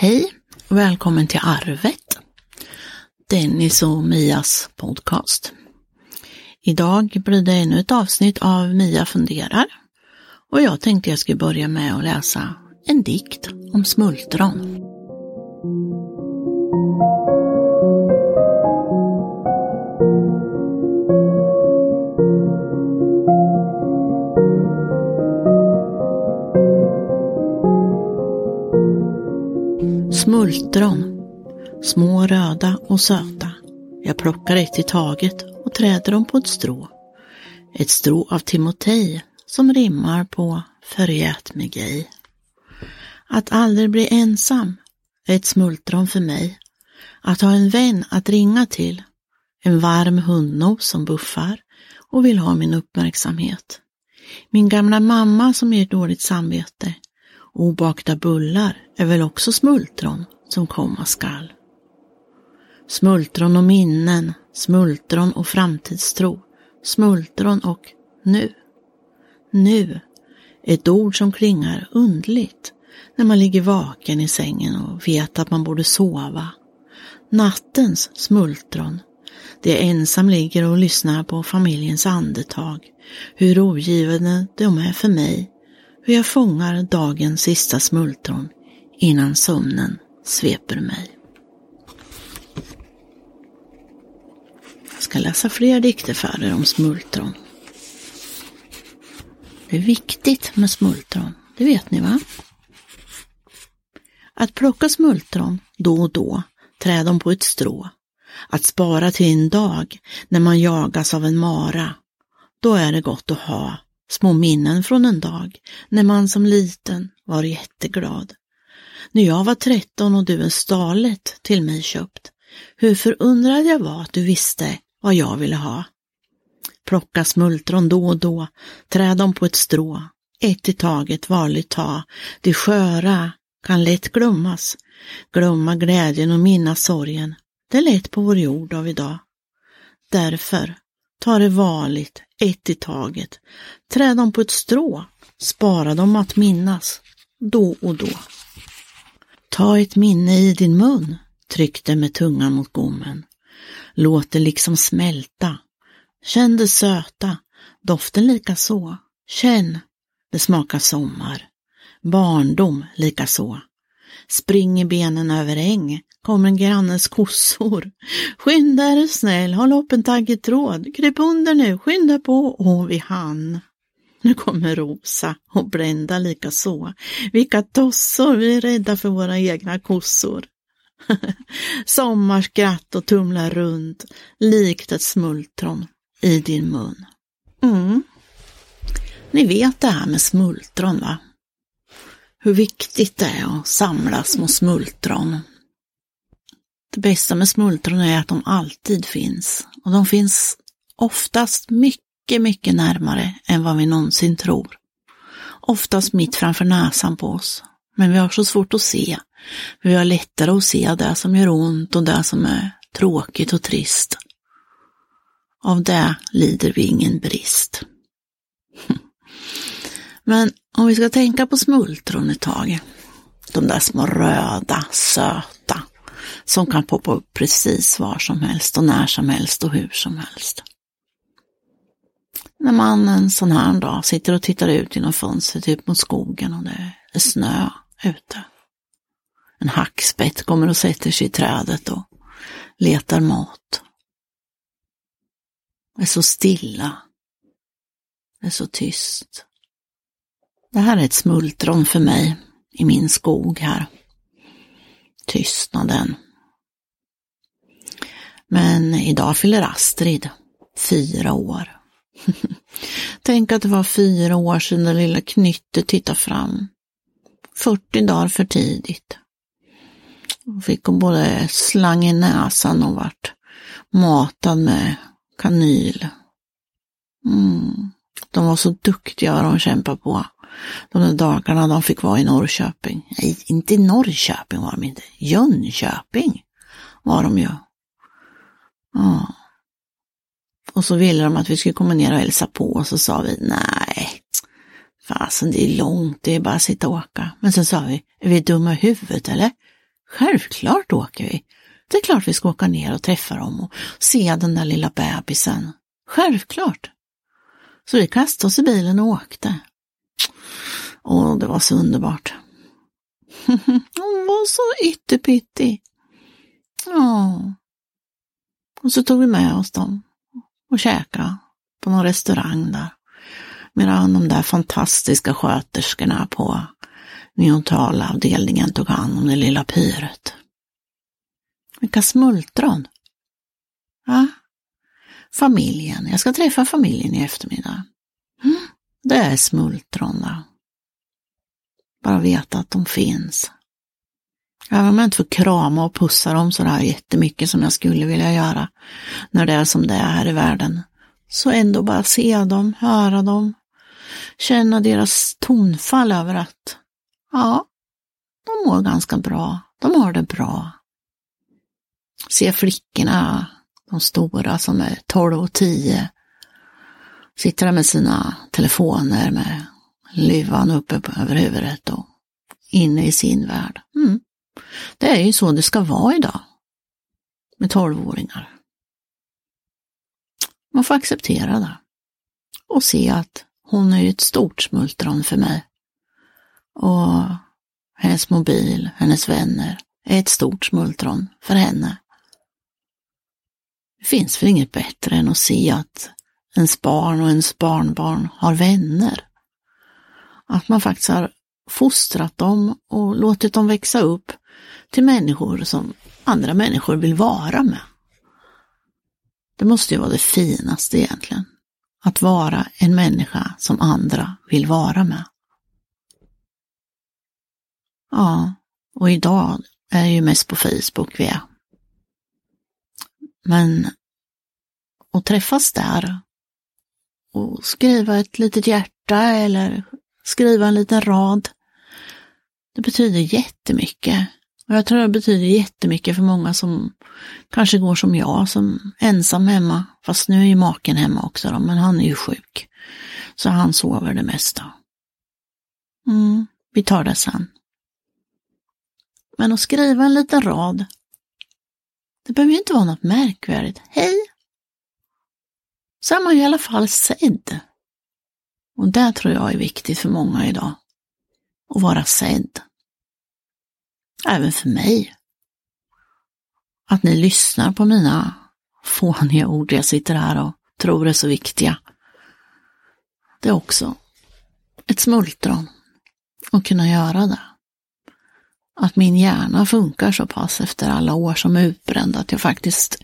Hej och välkommen till Arvet, Dennis och Mias podcast. Idag blir det ännu ett avsnitt av Mia funderar och jag tänkte jag skulle börja med att läsa en dikt om smultron. Smultron, små röda och söta. Jag plockar ett i taget och träder dem på ett strå. Ett strå av timotej som rimmar på förgät mig ej. Att aldrig bli ensam är ett smultron för mig. Att ha en vän att ringa till, en varm hundnos som buffar och vill ha min uppmärksamhet. Min gamla mamma som ger dåligt samvete. Obakta bullar är väl också smultron som komma skall. Smultron och minnen, smultron och framtidstro, smultron och nu. Nu, ett ord som klingar undligt när man ligger vaken i sängen och vet att man borde sova. Nattens smultron, det jag ensam ligger och lyssnar på familjens andetag, hur ogivande de är för mig, hur jag fångar dagens sista smultron innan sömnen sveper mig. Jag ska läsa fler dikter för er om smultron. Det är viktigt med smultron, det vet ni va? Att plocka smultron då och då, trä dem på ett strå. Att spara till en dag när man jagas av en mara. Då är det gott att ha små minnen från en dag när man som liten var jätteglad. När jag var tretton och du en stalet till mig köpt, hur förundrad jag var att du visste vad jag ville ha. Plocka smultron då och då, trä dem på ett strå, ett i taget varligt ta, det sköra kan lätt glömmas, glömma glädjen och minnas sorgen. Det är lätt på vår jord av idag. Därför, ta det varligt, ett i taget, trä dem på ett strå, spara dem att minnas, då och då. Ta ett minne i din mun, tryck det med tungan mot gommen. Låt det liksom smälta. Känn det söta, doften lika så. Känn, det smakar sommar. Barndom lika så springer benen över äng, kommer grannens kossor. Skynda är snäll, håll upp en taggig tråd. Kryp under nu, skynda på, och vi hann. Nu kommer Rosa och Brenda lika så. Vilka tossor, vi är rädda för våra egna kossor. Sommarskratt och tumlar runt, likt ett smultron i din mun. Mm. Ni vet det här med smultron va? Hur viktigt det är att samla små smultron. Det bästa med smultron är att de alltid finns och de finns oftast mycket mycket, mycket närmare än vad vi någonsin tror. Oftast mitt framför näsan på oss. Men vi har så svårt att se. Vi har lättare att se det som gör ont och det som är tråkigt och trist. Av det lider vi ingen brist. Men om vi ska tänka på smultron ett tag. De där små röda, söta, som kan poppa upp precis var som helst och när som helst och hur som helst. När man en sån här dag sitter och tittar ut genom fönstret ut mot skogen och det är snö ute. En hackspett kommer och sätter sig i trädet och letar mat. Det är så stilla. Det är så tyst. Det här är ett smultron för mig i min skog här. Tystnaden. Men idag fyller Astrid fyra år. Tänk att det var fyra år sedan den lilla knyttet tittade fram. 40 dagar för tidigt. Fick hon både slang i näsan och vart matad med kanyl. Mm. De var så duktiga de kämpade på. De där dagarna de fick vara i Norrköping. Nej, inte i Norrköping var de inte. Jönköping var de ju. Ja. Och så ville de att vi skulle komma ner och hälsa på och så sa vi nej, fasen det är långt, det är bara att sitta och åka. Men sen sa vi, är vi dumma i huvudet eller? Självklart åker vi. Det är klart vi ska åka ner och träffa dem och se den där lilla bebisen. Självklart. Så vi kastade oss i bilen och åkte. Åh, det var så underbart. Hon var så ytterpyttig. Ja. Och så tog vi med oss dem och käkade på någon restaurang där. Medan de där fantastiska sköterskorna på Neontalavdelningen tog hand om det lilla pyret. Vilka smultron! Ja, familjen. Jag ska träffa familjen i eftermiddag. Det är smultron då. Bara veta att de finns. Även om jag inte får krama och pussa dem sådär jättemycket som jag skulle vilja göra när det är som det är här i världen. Så ändå bara se dem, höra dem, känna deras tonfall över att ja, de mår ganska bra, de har det bra. Se flickorna, de stora som är 12 och 10, sitter där med sina telefoner med luvan uppe över huvudet och inne i sin värld. Mm. Det är ju så det ska vara idag med tolvåringar. Man får acceptera det och se att hon är ett stort smultron för mig. Och hennes mobil, hennes vänner är ett stort smultron för henne. Det finns väl inget bättre än att se att ens barn och ens barnbarn har vänner. Att man faktiskt har fostrat dem och låtit dem växa upp till människor som andra människor vill vara med. Det måste ju vara det finaste egentligen. Att vara en människa som andra vill vara med. Ja, och idag är det ju mest på Facebook vi är. Men att träffas där och skriva ett litet hjärta eller skriva en liten rad. Det betyder jättemycket. Och jag tror det betyder jättemycket för många som kanske går som jag, som ensam hemma. Fast nu är ju maken hemma också då, men han är ju sjuk. Så han sover det mesta. Mm, vi tar det sen. Men att skriva en liten rad, det behöver ju inte vara något märkvärdigt. Hej! Så är man i alla fall sedd. Och det tror jag är viktigt för många idag. Att vara sedd. Även för mig. Att ni lyssnar på mina fåniga ord jag sitter här och tror är så viktiga. Det är också ett smultron att kunna göra det. Att min hjärna funkar så pass efter alla år som utbränd att jag faktiskt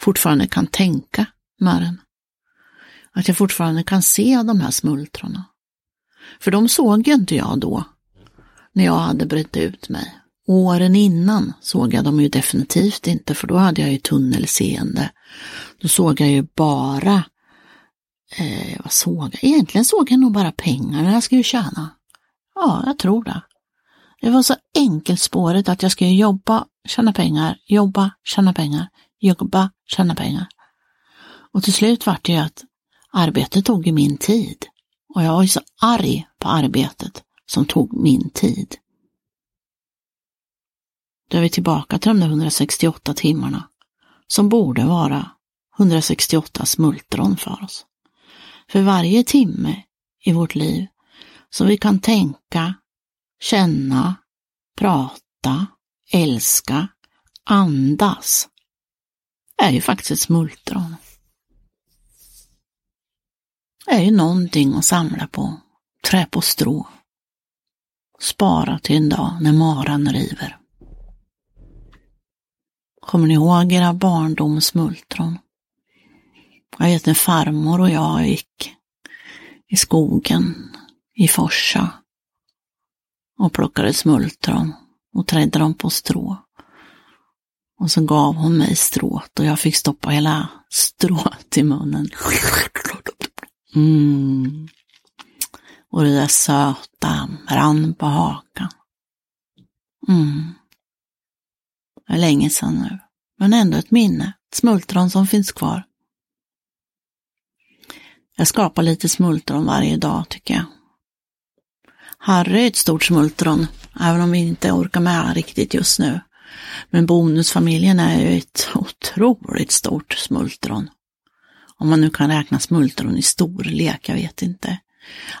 fortfarande kan tänka med den. Att jag fortfarande kan se de här smultronen. För de såg ju inte jag då, när jag hade brett ut mig. Åren innan såg jag dem ju definitivt inte, för då hade jag ju tunnelseende. Då såg jag ju bara, eh, vad såg jag? Egentligen såg jag nog bara pengarna jag skulle tjäna. Ja, jag tror det. Det var så enkelspåret att jag skulle jobba, tjäna pengar, jobba, tjäna pengar, jobba, tjäna pengar. Och till slut vart det ju att arbetet tog ju min tid. Och jag var ju så arg på arbetet som tog min tid. Då är vi tillbaka till de där 168 timmarna som borde vara 168 smultron för oss. För varje timme i vårt liv som vi kan tänka, känna, prata, älska, andas är ju faktiskt ett smultron. Är ju någonting att samla på, trä på strå. Spara till en dag när maran river. Kommer ni ihåg era barndomsmultron? Jag vet när farmor och jag gick i skogen i Forsa och plockade smultron och trädde dem på strå. Och så gav hon mig strået och jag fick stoppa hela strået i munnen. Mm. Och det där söta rann på hakan. Mm. Det är länge sedan nu, men ändå ett minne, ett smultron som finns kvar. Jag skapar lite smultron varje dag tycker jag. Harry är ett stort smultron, även om vi inte orkar med riktigt just nu. Men bonusfamiljen är ju ett otroligt stort smultron. Om man nu kan räkna smultron i storlek, jag vet inte.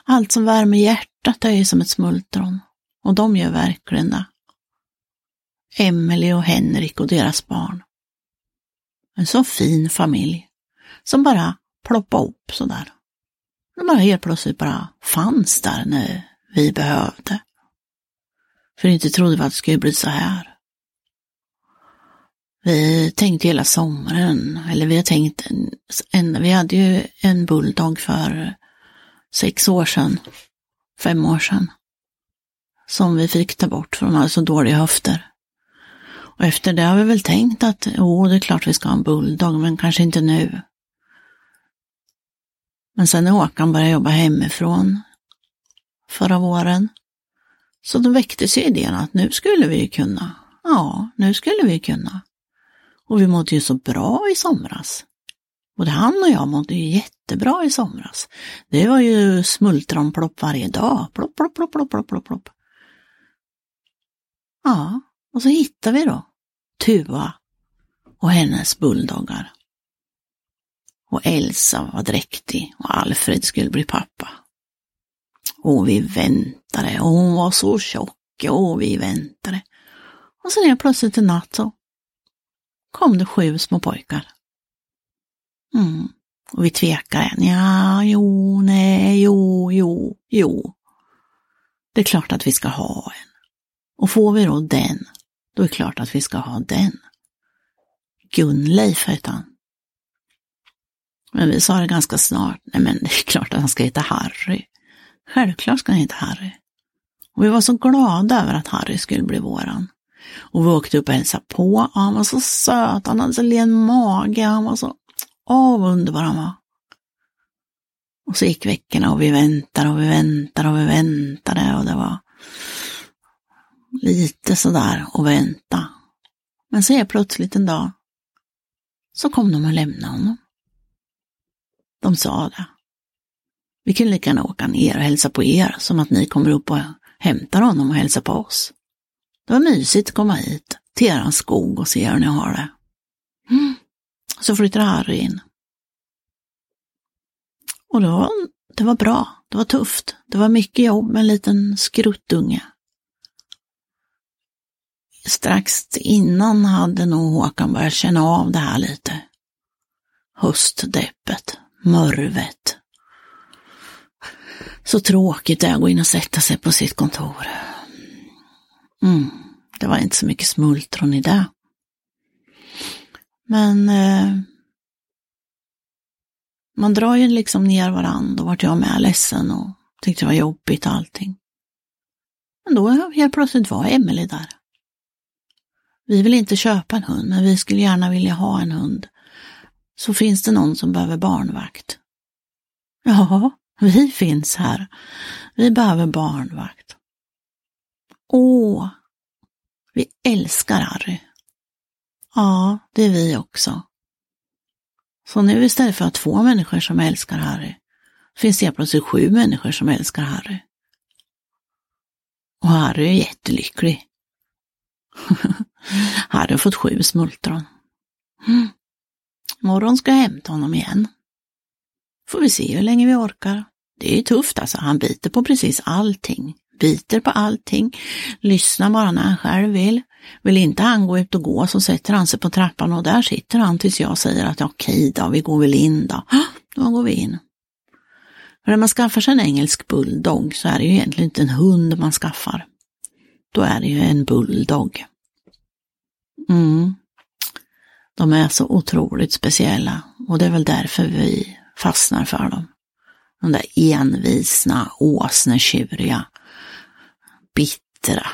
Allt som värmer hjärtat är ju som ett smultron. Och de gör verkligen det. Emelie och Henrik och deras barn. En så fin familj som bara ploppade upp sådär. De bara helt plötsligt bara fanns där när vi behövde. För inte trodde vi att det skulle bli så här. Vi tänkte hela sommaren, eller vi har tänkt, en, vi hade ju en bulldog för sex år sedan, fem år sedan, som vi fick ta bort för de hade så dåliga höfter. Och efter det har vi väl tänkt att, jo, det är klart vi ska ha en bulldog, men kanske inte nu. Men sen när Håkan började jobba hemifrån förra våren, så då väcktes ju idén att nu skulle vi kunna, ja, nu skulle vi kunna. Och vi mådde ju så bra i somras. Både han och jag mådde ju jättebra i somras. Det var ju smultronplopp varje dag. Plopp, plopp, plopp, plopp, plopp, plopp, plopp. Ja, och så hittade vi då Tuva och hennes bulldoggar. Och Elsa var dräktig och Alfred skulle bli pappa. Och vi väntade och hon var så tjock och vi väntade. Och sen är plötsligt en natt så kom det sju små pojkar. Mm. Och vi tvekade. Ja, jo, nej, jo, jo, jo. Det är klart att vi ska ha en. Och får vi då den, då är det klart att vi ska ha den. Gunleif hette han. Men vi sa det ganska snart. Nej, men det är klart att han ska heta Harry. Självklart ska han heta Harry. Och vi var så glada över att Harry skulle bli våran. Och vi åkte upp och hälsade på. han var så söt, han hade så len mage, han var så, åh vad underbar han var. Och så gick veckorna och vi väntade och vi väntade och vi väntade och det var lite sådär att vänta. Men så är plötsligt en dag så kom de och lämnade honom. De sa det. Vi kunde lika gärna åka ner och hälsa på er som att ni kommer upp och hämtar honom och hälsar på oss. Det var mysigt att komma hit till eran skog och se hur ni har det. Mm. Så flyttade Harry in. Och då, det var bra, det var tufft, det var mycket jobb med en liten skruttunge. Strax innan hade nog Håkan börjat känna av det här lite. Höstdeppet, mörvet. Så tråkigt det är att gå in och sätta sig på sitt kontor. Mm, det var inte så mycket smultron i det. Men eh, man drar ju liksom ner varandra och vart jag med ledsen och tyckte det var jobbigt och allting. Men då helt plötsligt var Emelie där. Vi vill inte köpa en hund, men vi skulle gärna vilja ha en hund. Så finns det någon som behöver barnvakt. Ja, vi finns här. Vi behöver barnvakt. Åh, vi älskar Harry. Ja, det är vi också. Så nu istället för att två människor som älskar Harry, finns det plötsligt sju människor som älskar Harry. Och Harry är jättelycklig. Harry har fått sju smultron. Mm. Morgon ska jag hämta honom igen. Får vi se hur länge vi orkar. Det är tufft alltså, han biter på precis allting biter på allting, lyssnar bara när han själv vill. Vill inte han gå ut och gå så sätter han sig på trappan och där sitter han tills jag säger att okej då, vi går väl in då. Då går vi in. För när man skaffar sig en engelsk bulldog så är det ju egentligen inte en hund man skaffar. Då är det ju en bulldog. Mm. De är så otroligt speciella och det är väl därför vi fastnar för dem. De där envisna, åsnetjuriga, bittra,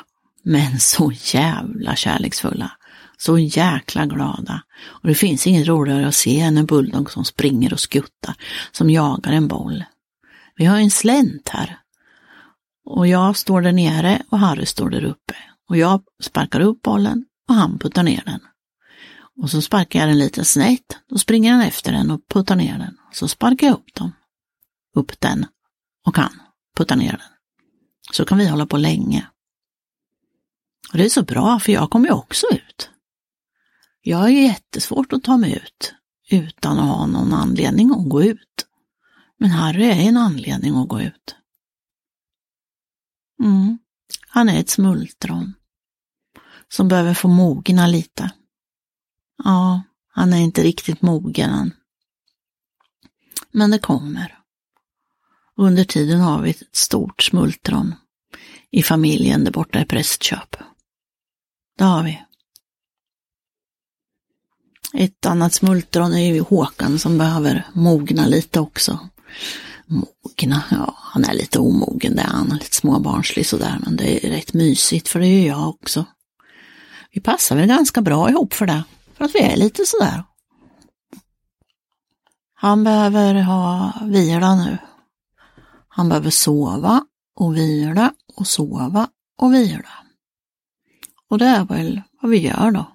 men så jävla kärleksfulla. Så jäkla glada. Och det finns inget roligare att se än en bulldog som springer och skuttar, som jagar en boll. Vi har en slänt här. Och jag står där nere och Harry står där uppe. Och jag sparkar upp bollen och han puttar ner den. Och så sparkar jag den lite snett, då springer han efter den och puttar ner den. Så sparkar jag upp dem. Upp den. Och han puttar ner den. Så kan vi hålla på länge. Och det är så bra, för jag kommer ju också ut. Jag har ju jättesvårt att ta mig ut utan att ha någon anledning att gå ut. Men Harry är en anledning att gå ut. Mm. Han är ett smultron som behöver få mogna lite. Ja, han är inte riktigt mogen än. Men det kommer. Under tiden har vi ett stort smultron i familjen där borta i Prästköp. Det har vi. Ett annat smultron är ju Håkan som behöver mogna lite också. Mogna, ja, han är lite omogen det är han, lite småbarnslig sådär, men det är rätt mysigt för det är ju jag också. Vi passar väl ganska bra ihop för det, för att vi är lite sådär. Han behöver ha vila nu. Han behöver sova och vila och sova och vila. Och det är väl vad vi gör då.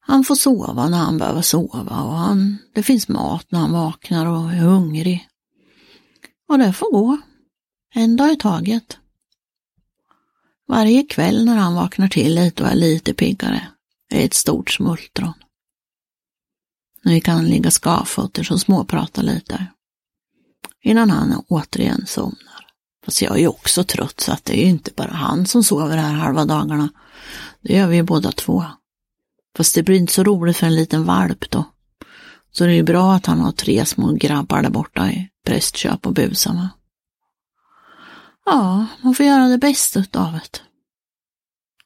Han får sova när han behöver sova och han, det finns mat när han vaknar och är hungrig. Och det får gå. En dag i taget. Varje kväll när han vaknar till lite och är lite piggare är ett stort smultron. När vi kan ligga skavfötter och småprata lite. Innan han återigen somnar. Fast jag är ju också trött så att det är ju inte bara han som sover här halva dagarna. Det gör vi ju båda två. Fast det blir inte så roligt för en liten valp då. Så det är ju bra att han har tre små grabbar där borta i prästköp och busar med. Ja, man får göra det bästa av det.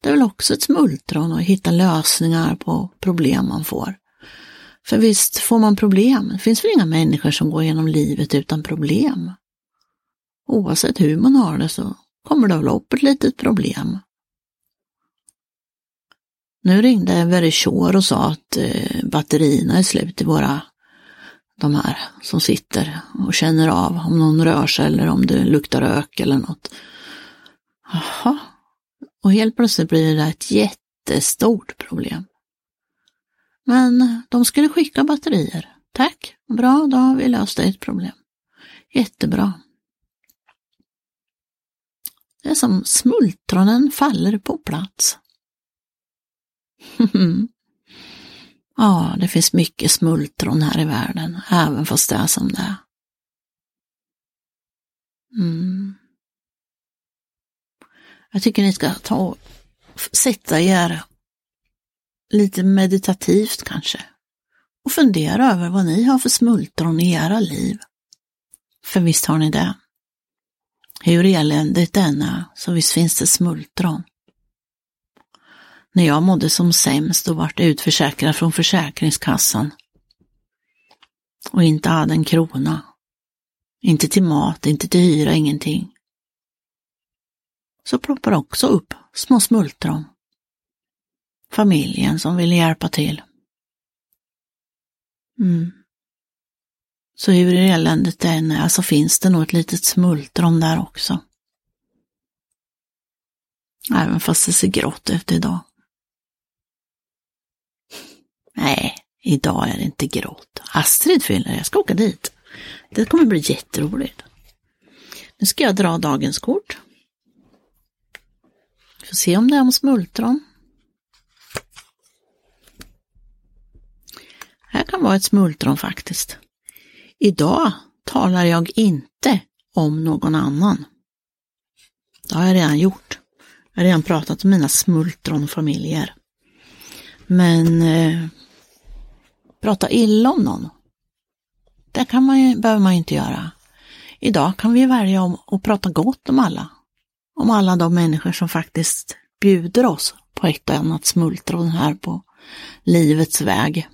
Det är väl också ett smultron att hitta lösningar på problem man får. För visst får man problem, det finns väl inga människor som går genom livet utan problem. Oavsett hur man har det så kommer det väl upp ett litet problem. Nu ringde Verisure och sa att eh, batterierna är slut i våra, de här som sitter och känner av om någon rör sig eller om det luktar rök eller något. Jaha, och helt plötsligt blir det ett jättestort problem. Men de skulle skicka batterier. Tack, bra, då har vi löst ett problem. Jättebra. Det är som smultronen faller på plats. ja, det finns mycket smultron här i världen, även fast det är som det är. Mm. Jag tycker ni ska ta och sätta er lite meditativt kanske och fundera över vad ni har för smultron i era liv. För visst har ni det. Hur eländigt det än är, så visst finns det smultron. När jag mådde som sämst och vart utförsäkrad från Försäkringskassan och inte hade en krona. Inte till mat, inte till hyra, ingenting. Så ploppar också upp små smultron. Familjen som ville hjälpa till. Mm. Så hur eländigt det än är så finns det nog ett litet smultron där också. Även fast det ser grått ut idag. Nej, idag är det inte grått. Astrid fyller, jag ska åka dit. Det kommer bli jätteroligt. Nu ska jag dra dagens kort. Får se om det är om smultron. Här kan vara ett smultron faktiskt. Idag talar jag inte om någon annan. Det har jag redan gjort. Jag har redan pratat om mina smultronfamiljer. Men eh, prata illa om någon, det kan man ju, behöver man inte göra. Idag kan vi välja om att prata gott om alla. Om alla de människor som faktiskt bjuder oss på ett och annat smultron här på livets väg.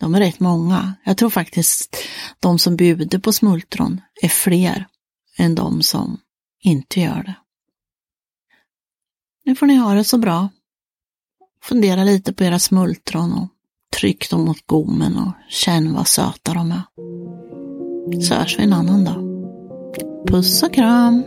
De är rätt många. Jag tror faktiskt de som bjuder på smultron är fler än de som inte gör det. Nu får ni ha det så bra. Fundera lite på era smultron och tryck dem mot gommen och känn vad söta de är. Så hörs vi en annan dag. Puss och kram!